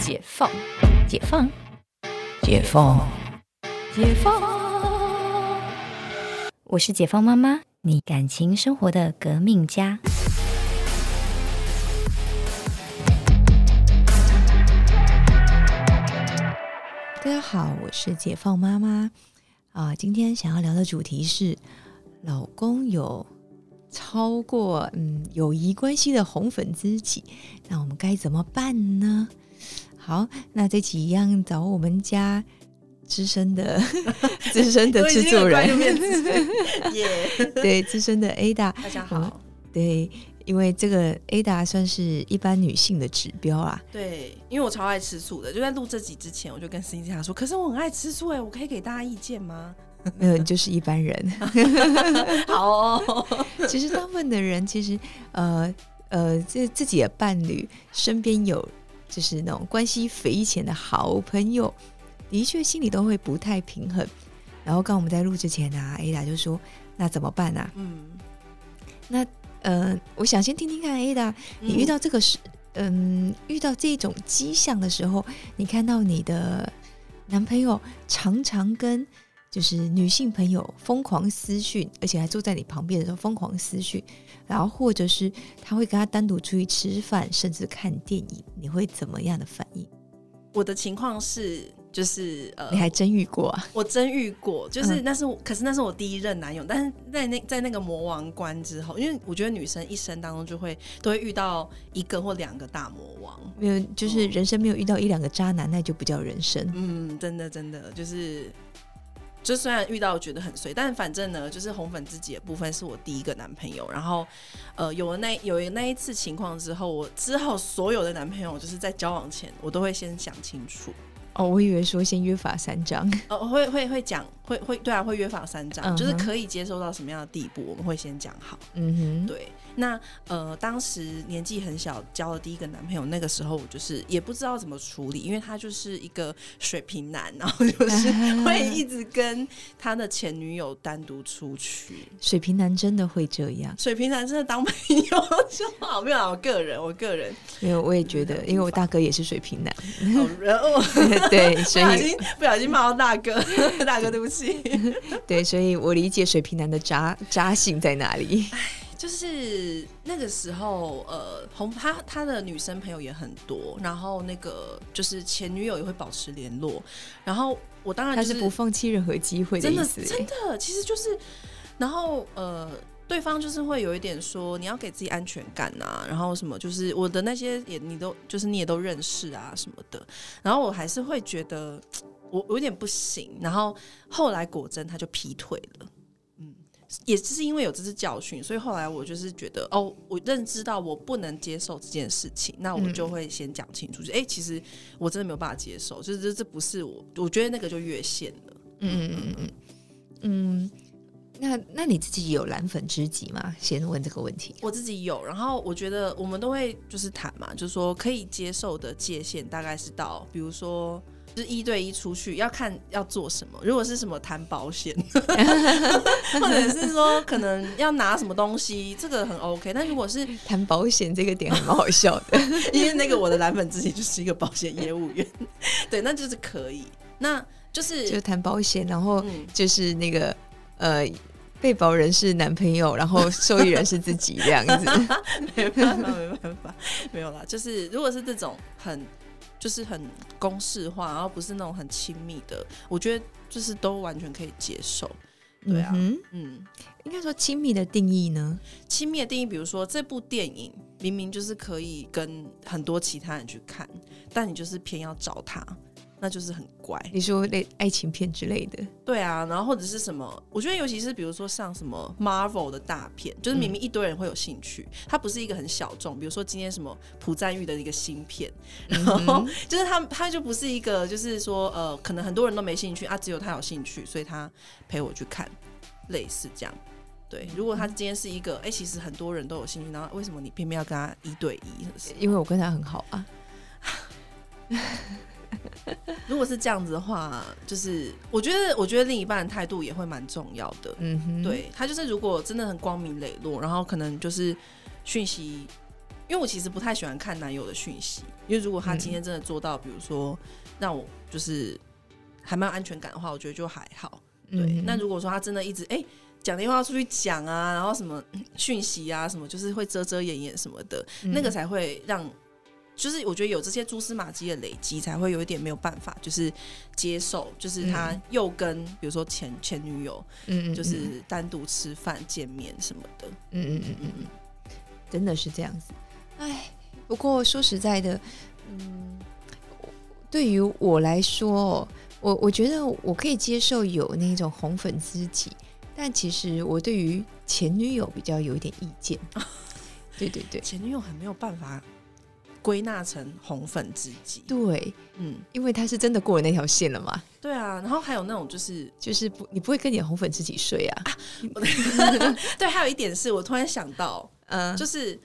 解放，解放，解放，解放。我是解放妈妈，你感情生活的革命家。大家好，我是解放妈妈啊。今天想要聊的主题是，老公有超过嗯友谊关系的红粉知己，那我们该怎么办呢？好，那这期一样找我们家资深的 资深的制作人，耶，对资深的 Ada，大家好。对，因为这个 Ada 算是一般女性的指标啊。对，因为我超爱吃醋的，就在录这集之前，我就跟司机他说：“可是我很爱吃醋哎，我可以给大家意见吗？” 没有，你就是一般人。好哦，其实大部分的人，其实呃呃，这自己的伴侣身边有就是那种关系匪浅的好朋友，的确心里都会不太平衡。然后刚我们在录之前啊，Ada 就说：“那怎么办啊？”嗯，那呃，我想先听听看 Ada，你遇到这个是嗯，遇到这种迹象的时候，你看到你的男朋友常常跟就是女性朋友疯狂私讯，而且还坐在你旁边的时候疯狂私讯，然后或者是他会跟他单独出去吃饭，甚至看电影，你会怎么样的反应？我的情况是，就是呃，你还真遇过啊？我真遇过，就是那是我，可是那是我第一任男友，但是在那在那个魔王关之后，因为我觉得女生一生当中就会都会遇到一个或两个大魔王，没有，就是人生没有遇到一两个渣男，那就不叫人生。嗯，真的真的就是。就虽然遇到觉得很随，但反正呢，就是红粉知己的部分是我第一个男朋友。然后，呃，有了那有了那一次情况之后，我之后所有的男朋友就是在交往前，我都会先想清楚。哦，我以为说先约法三章。哦，会会会讲，会会对啊，会约法三章，就是可以接受到什么样的地步，我们会先讲好。嗯哼，对，那呃，当时年纪很小，交了第一个男朋友，那个时候我就是也不知道怎么处理，因为他就是一个水瓶男，然后就是 会一直跟他的前女友单独出去。水瓶男真的会这样。水瓶男真的当朋友 就好，没有啊，我个人，我个人，没有，我也觉得，因为我大哥也是水瓶男，好人哦，对，不所以小心不小心骂到大哥，大哥对不起。对，所以我理解水瓶男的渣渣性在哪里。就是那个时候，呃，红他他的女生朋友也很多，然后那个就是前女友也会保持联络，然后我当然他就是不放弃任何机会的真的意思。真的，其实就是，然后呃，对方就是会有一点说你要给自己安全感啊，然后什么就是我的那些也你都就是你也都认识啊什么的，然后我还是会觉得 我有点不行，然后后来果真他就劈腿了。嗯，也是因为有这次教训，所以后来我就是觉得，哦，我认知到我不能接受这件事情，那我就会先讲清楚，就哎、其实我真的没有办法接受，就是这这不是我，我觉得那个就越线了。嗯嗯嗯嗯嗯。那那你自己有蓝粉知己吗？先问这个问题。我自己有，然后我觉得我们都会就是谈嘛，就是说可以接受的界限大概是到，比如说就是一对一出去要看要做什么，如果是什么谈保险，或者是说可能要拿什么东西，这个很 OK。但如果是谈保险这个点还蛮好笑的。因为那个我的蓝粉自己就是一个保险业务员，对，那就是可以，那就是就谈保险，然后嗯就是那个呃，被保人是男朋友，然后受益人是自己这样子。没办法，没办法，没有啦。就是如果是这种很就是很公式化，然后不是那种很亲密的，我觉得就是都完全可以接受。对啊，嗯嗯，应该说亲密的定义呢？亲密的定义，比如说这部电影明明就是可以跟很多其他人去看，但你就是偏要找他，那就是很乖。你说类爱情片之类的，对啊，然后或者是什么，我觉得尤其是比如说像什么 Marvel 的大片，就是明明一堆人会有兴趣，它不是一个很小众，比如说今天什么朴赞玉的一个新片，然后就是他他就不是一个就是说呃，可能很多人都没兴趣啊，只有他有兴趣，所以他陪我去看，类似这样。对，如果他今天是一个，哎、其实很多人都有兴趣，然后为什么你偏偏要跟他一对一？因为我跟他很好啊。如果是这样子的话，就是我觉得，我觉得另一半的态度也会蛮重要的。嗯哼，对他就是，如果真的很光明磊落，然后可能就是讯息因为我其实不太喜欢看男友的讯息，因为如果他嗯今天真的做到，比如说让我就是还蛮有安全感的话，我觉得就还好。对，嗯那如果说他真的一直哎讲电话出去讲啊，然后什么嗯讯息啊，什么就是会遮遮掩掩什么的，嗯那个才会让。就是我觉得有这些蛛丝马迹的累积，才会有一点没有办法，就是接受，就是他嗯又跟比如说前前女友，嗯嗯就是单独吃饭、见面什么的。嗯嗯嗯嗯嗯，真的是这样子。哎，不过说实在的，嗯，对于我来说，我我觉得我可以接受有那种红粉知己，但其实我对于前女友比较有一点意见。对对对前女友很没有办法归纳成红粉知己。对，嗯，因为他是真的过了那条线了嘛，对啊。然后还有那种就是，就是不你不会跟你的红粉知己睡啊，对，还有一点是我突然想到，嗯，就是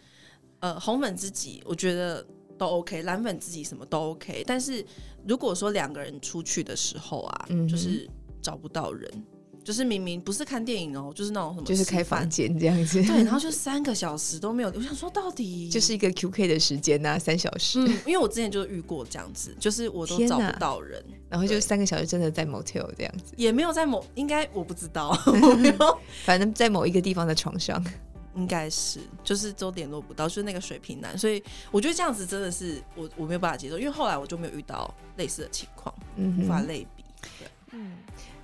呃，红粉知己，我觉得都 OK，蓝粉知己什么都 OK。但是如果说两个人出去的时候啊，嗯就是找不到人，就是明明不是看电影哦，就是那种什么就是开房。间这样子，对，然后就三个小时都没有，我想说到底 就是一个 QK 的时间呐、三小时，嗯，因为我之前就遇过这样子，就是我都找不到人，然后就三个小时真的在 motel 这样子，也没有在某，应该我不知道，我没有，反正在某一个地方的床上。应该是就是都联络不到，就是那个水平男，所以我觉得这样子真的是我我没有办法接受，因为后来我就没有遇到类似的情况，嗯无法，类比。对。嗯，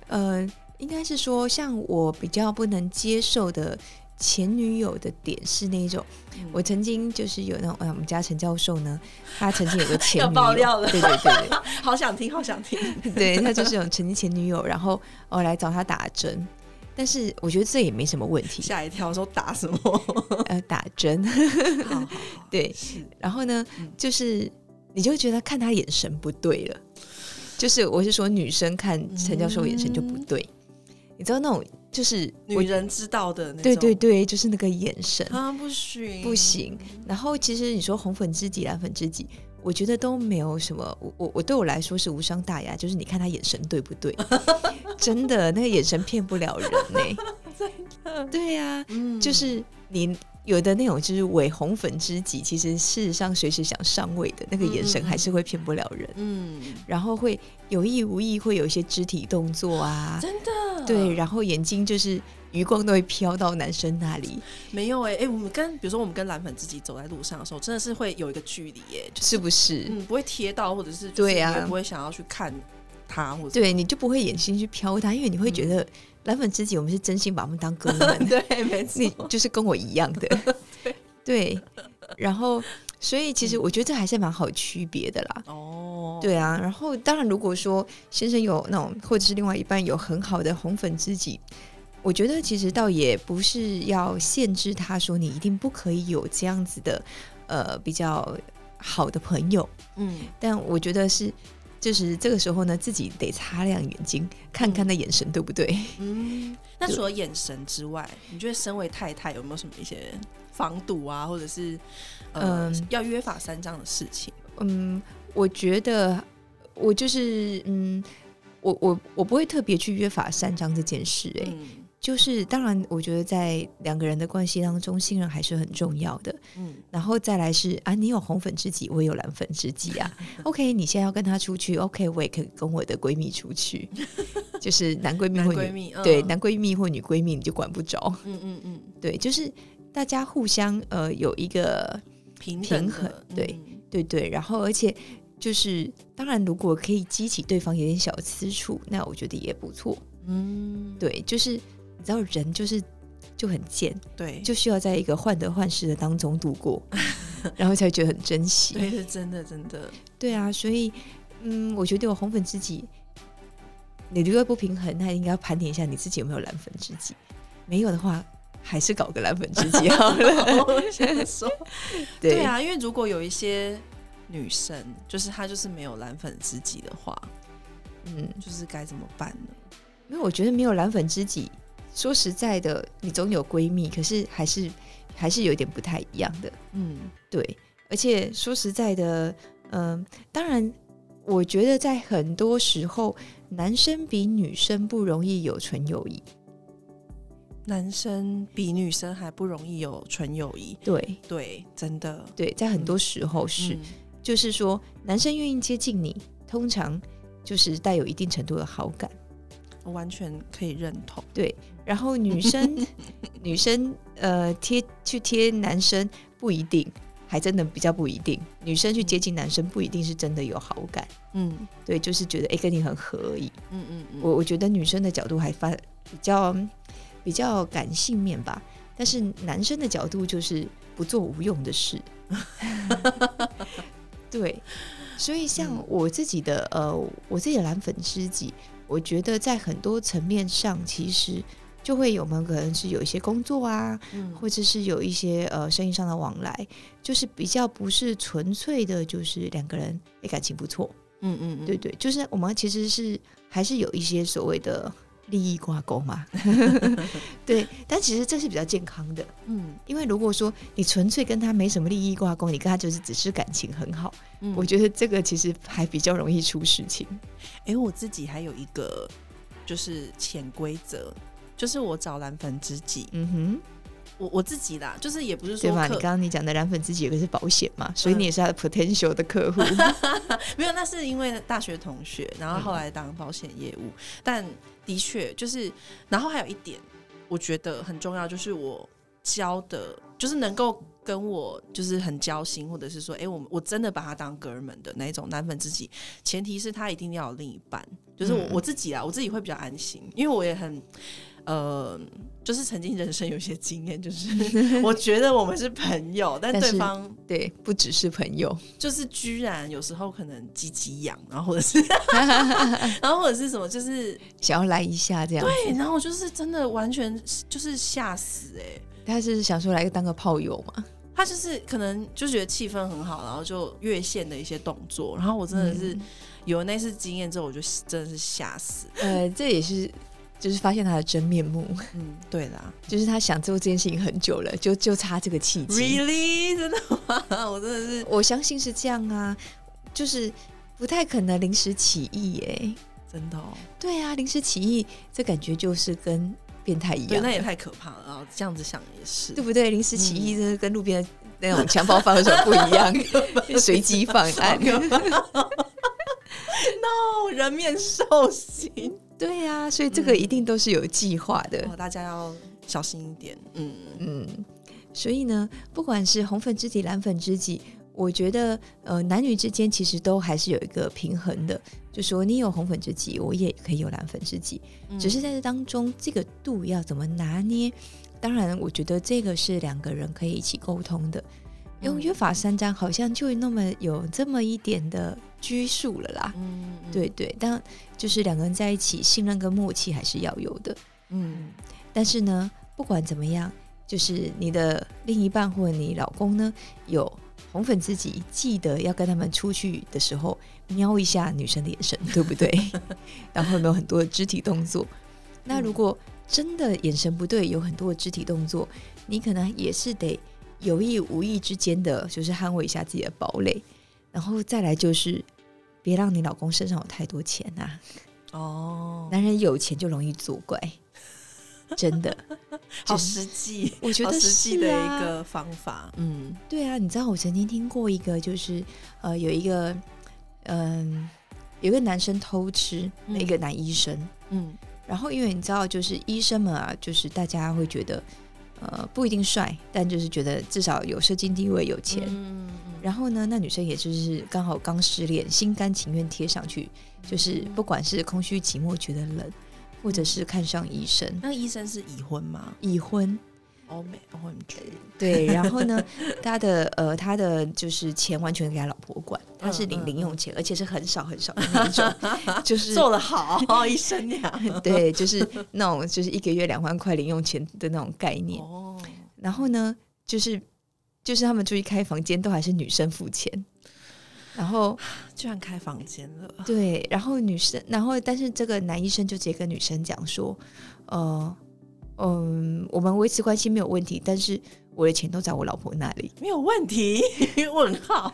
呃，应该是说，像我比较不能接受的前女友的点是那一种，嗯我曾经就是有那种，哎，我们家陈教授呢，他曾经有个前女友，爆料了对对对 好想听，好想听。对，他就是有曾经前女友，然后我来找他打针。但是我觉得这也没什么问题，吓一跳，说打什么？呃，打针，好好好，对，然后呢嗯，就是你就觉得看他眼神不对了，就是我是说女生看陈教授眼神就不对，你知道那种就是女人知道的那种。对对对，就是那个眼神。啊，不行。不行。然后其实你说红粉知己、蓝粉知己，我觉得都没有什么，我我我对我来说是无伤大雅，就是你看他眼神对不对，真的那个眼神骗不了人呢、对呀、嗯。就是你有的那种就是伪红粉知己，其实事实上随时想上位的那个眼神还是会骗不了人，嗯，然后会有意无意会有一些肢体动作啊，真的？对，然后眼睛就是余光都会飘到男生那里，没有哎、哎、我们跟比如说我们跟蓝粉自己走在路上的时候，真的是会有一个距离耶、就是是不是？嗯不会贴到，或者是对啊。你也不会想要去看他或者对你就不会眼睛去飘他，因为你会觉得蓝粉知己，我们是真心把他们当哥们，嗯 对，没错。你，就是跟我一样的，对，然后所以其实我觉得这还是蛮好区别的啦。哦，对啊，然后当然，如果说先生有那种，或者是另外一半有很好的红粉知己，我觉得其实倒也不是要限制他说你一定不可以有这样子的呃比较好的朋友，嗯，但我觉得是就是这个时候呢，自己得擦亮眼睛，看看那眼神对不对？嗯，那除了眼神之外，你觉得身为太太有没有什么一些防堵啊，或者是呃、嗯要约法三章的事情？嗯，我觉得我就是嗯，我我我不会特别去约法三章这件事、欸，嗯就是当然，我觉得在两个人的关系当中，信任还是很重要的。嗯然后再来是啊，你有红粉知己，我也有蓝粉知己啊。OK，你现在要跟他出去，OK，我也可以跟我的闺蜜出去，就是男闺蜜或女闺蜜，嗯、对男闺蜜或女闺蜜，你就管不着。嗯嗯嗯，对，就是大家互相呃有一个平平衡对嗯对对，然后而且就是当然，如果可以激起对方有点小私处，那我觉得也不错。嗯，对，就是你知道人就是就很贱，对，就需要在一个患得患失的当中度过，然后才觉得很珍惜。对，是真的真的，对啊，所以嗯，我觉得有红粉知己，你如果不平衡，那应该要盘点一下你自己有没有蓝粉知己。没有的话，还是搞个蓝粉知己好了。我想说，对对，啊，因为如果有一些女生，就是她就是没有蓝粉知己的话，嗯，就是该怎么办呢？因为我觉得没有蓝粉知己，说实在的，你总有闺蜜，可是还是还是有点不太一样的。嗯对，而且说实在的，嗯、当然，我觉得在很多时候，男生比女生不容易有纯友谊。男生比女生还不容易有纯友谊，对对，真的对，在很多时候是，嗯就是说男生愿意接近你，通常就是带有一定程度的好感。我完全可以认同。对，然后女生 女生呃贴去贴男生不一定，还真的比较不一定。女生去接近男生不一定是真的有好感，嗯对，就是觉得哎、诶跟你很合而已。嗯嗯嗯，我我觉得女生的角度还发比较比较感性面吧，但是男生的角度就是不做无用的事。对，所以像嗯我自己的呃，我自己的蓝粉知己，我觉得在很多层面上，其实就会有我们可能是有一些工作啊，嗯。或者是有一些呃生意上的往来，就是比较不是纯粹的，就是两个人诶感情不错，嗯嗯嗯，对对，就是我们其实是还是有一些所谓的利益挂钩嘛，对，但其实这是比较健康的，嗯。因为如果说你纯粹跟他没什么利益挂钩，你跟他就是只是感情很好，嗯，我觉得这个其实还比较容易出事情。哎、我自己还有一个就是潜规则，就是我找蓝粉知己，嗯哼我我自己啦，就是也不是说，对嘛？你刚刚你讲的蓝粉自己有个是保险嘛，所以嗯你也是他的 potential 的客户。没有，那是因为大学同学，然后后来当保险业务，但的确就是，然后还有一点，我觉得很重要，就是我交的，就是能够跟我就是很交心，或者是说，哎、我我真的把他当哥们的那一种男粉知己，前提是他一定要有另一半，就是我、嗯我自己啊，我自己会比较安心，因为我也很。呃，就是曾经人生有些经验，就是 我觉得我们是朋友，但对方对，不只是朋友，就是居然有时候可能鸡鸡痒，然后或者是，然后或者是什么，就是想要来一下这样。对，然后就是真的完全就是吓死哎、他是想说来当个炮友嘛？他就是可能就觉得气氛很好，然后就越线的一些动作，然后我真的是嗯有了那次经验之后，我就真的是吓死。呃，这也是就是发现他的真面目，嗯，对啦就是他想做这件事情很久了，就就差这个契机。，really 真的吗？我真的是我相信是这样啊，就是不太可能临时起意耶。真的哦，对啊，临时起意，这感觉就是跟变态一对，样，那也太可怕了。然后这样子想也是，对不对？临时起嗯意，这是跟路边的那种强暴犯有什么不一样？随机犯案。no 人面兽心。对啊，所以这个一定都是有计划的。哦，大家要小心一点。嗯嗯，所以呢，不管是红粉知己、蓝粉知己，我觉得呃，男女之间其实都还是有一个平衡的，就说你有红粉知己，我也可以有蓝粉知己，嗯只是在这当中这个度要怎么拿捏？当然，我觉得这个是两个人可以一起沟通的。用嗯约法三章好像就那么有这么一点的拘束了啦。嗯，对对，但就是两个人在一起，信任跟默契还是要有的。嗯但是呢，不管怎么样，就是你的另一半或者你老公呢，有红粉知己，记得要跟他们出去的时候瞄一下女生的眼神，对不对？然后有没有很多的肢体动作？那如果真的眼神不对，有很多的肢体动作，你可能也是得有意无意之间的，就是捍卫一下自己的堡垒。然后再来就是，别让你老公身上有太多钱啊！哦，男人有钱就容易作怪，真的。好就是实际，我觉得好实际是的啊一个方法。嗯对啊，你知道我曾经听过一个，就是呃，有一个嗯、有一个男生偷吃，那一个男医生。嗯然后因为你知道，就是医生们啊，就是大家会觉得呃不一定帅，但就是觉得至少有社经地位、有钱。嗯然后呢，那女生也就是刚好刚失恋，心甘情愿贴上去，就是不管是空虚寂寞觉得冷，或者是看上医生。那医生是已婚吗？已婚，欧美对，然后呢，他的呃，他的就是钱完全给他老婆管，他是领零用钱，而且是很少很少的那种，就是做的好哦，医生呀。对，就是那种就是一个月两万块零用钱的那种概念。哦，然后呢，就是就是他们出去开房间都还是女生付钱，然后 居然开房间了。对，然后女生，然后但是这个男医生就直接跟女生讲说，呃。嗯，我们维持关系没有问题，但是我的钱都在我老婆那里。没有问题？问号，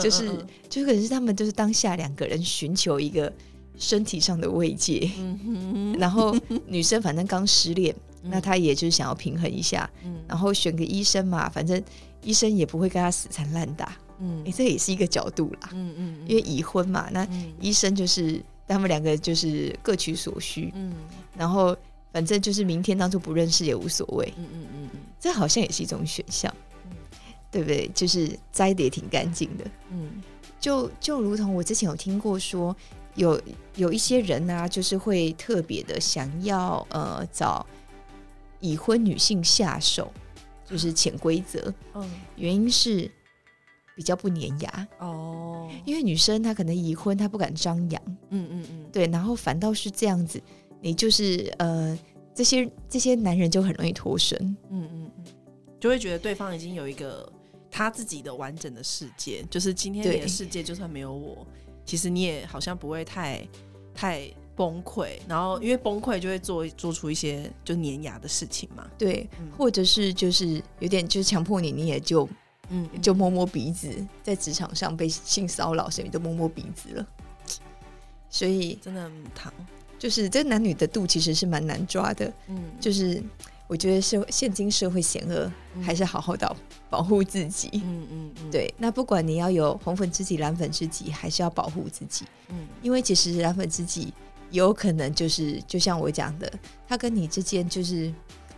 就是就是就可是他们就是当下两个人寻求一个身体上的慰藉，嗯，然后女生反正刚失恋，那她也就是想要平衡一下，嗯。然后选个医生嘛，反正医生也不会跟她死缠烂打，嗯。诶，这也是一个角度啦。嗯嗯，因为已婚嘛，那嗯。医生就是他们两个就是各取所需，嗯。然后反正就是明天当初不认识也无所谓，嗯嗯嗯嗯。这好像也是一种选项嗯，对不对？就是摘的也挺干净的，嗯。就就如同我之前有听过说，有有一些人啊，就是会特别的想要呃找已婚女性下手，就是潜规则，嗯。原因是比较不粘牙，哦，因为女生她可能已婚，她不敢张扬，嗯嗯嗯。对，然后反倒是这样子，你就是呃这些这些男人就很容易脱身，嗯嗯嗯，就会觉得对方已经有一个他自己的完整的世界，就是今天你的世界就算没有我，其实你也好像不会太太崩溃，然后因为崩溃就会做做出一些就碾压的事情嘛，对，嗯。或者是就是有点就是强迫你，你也就嗯就摸摸鼻子，在职场上被性骚扰，所以你就摸摸鼻子了。所以真的很糖，就是这男女的度其实是蛮难抓的，嗯，就是我觉得社现今社会险恶，还是好好的保护自己。嗯嗯嗯，对，那不管你要有红粉知己、蓝粉知己，还是要保护自己，嗯因为其实蓝粉知己有可能就是就像我讲的，他跟你之间就是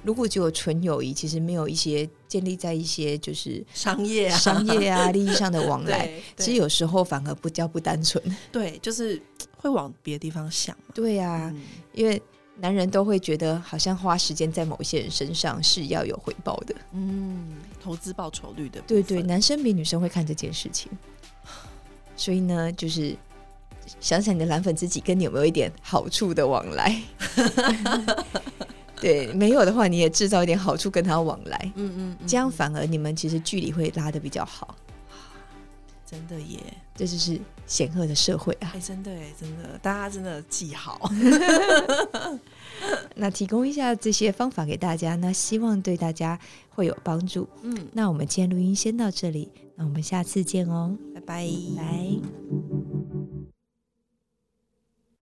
如果只有纯友谊，其实没有一些建立在一些就是商业啊，商业啊利益上的往 来，其实有时候反而不叫不单纯。对，就是会往别的地方想嘛，对啊，嗯因为男人都会觉得好像花时间在某些人身上是要有回报的。嗯，投资报酬率的对对，男生比女生会看这件事情，所以呢，就是想想你的蓝粉知己跟你有没有一点好处的往来。对，没有的话，你也制造一点好处跟他往来，嗯嗯，嗯这样嗯反而你们其实距离会拉的比较好。真的耶，这就是显赫的社会啊哎、！真的哎，真的，大家真的记好。那提供一下这些方法给大家，那希望对大家会有帮助。嗯，那我们今天录音先到这里，那我们下次见哦，拜拜，拜。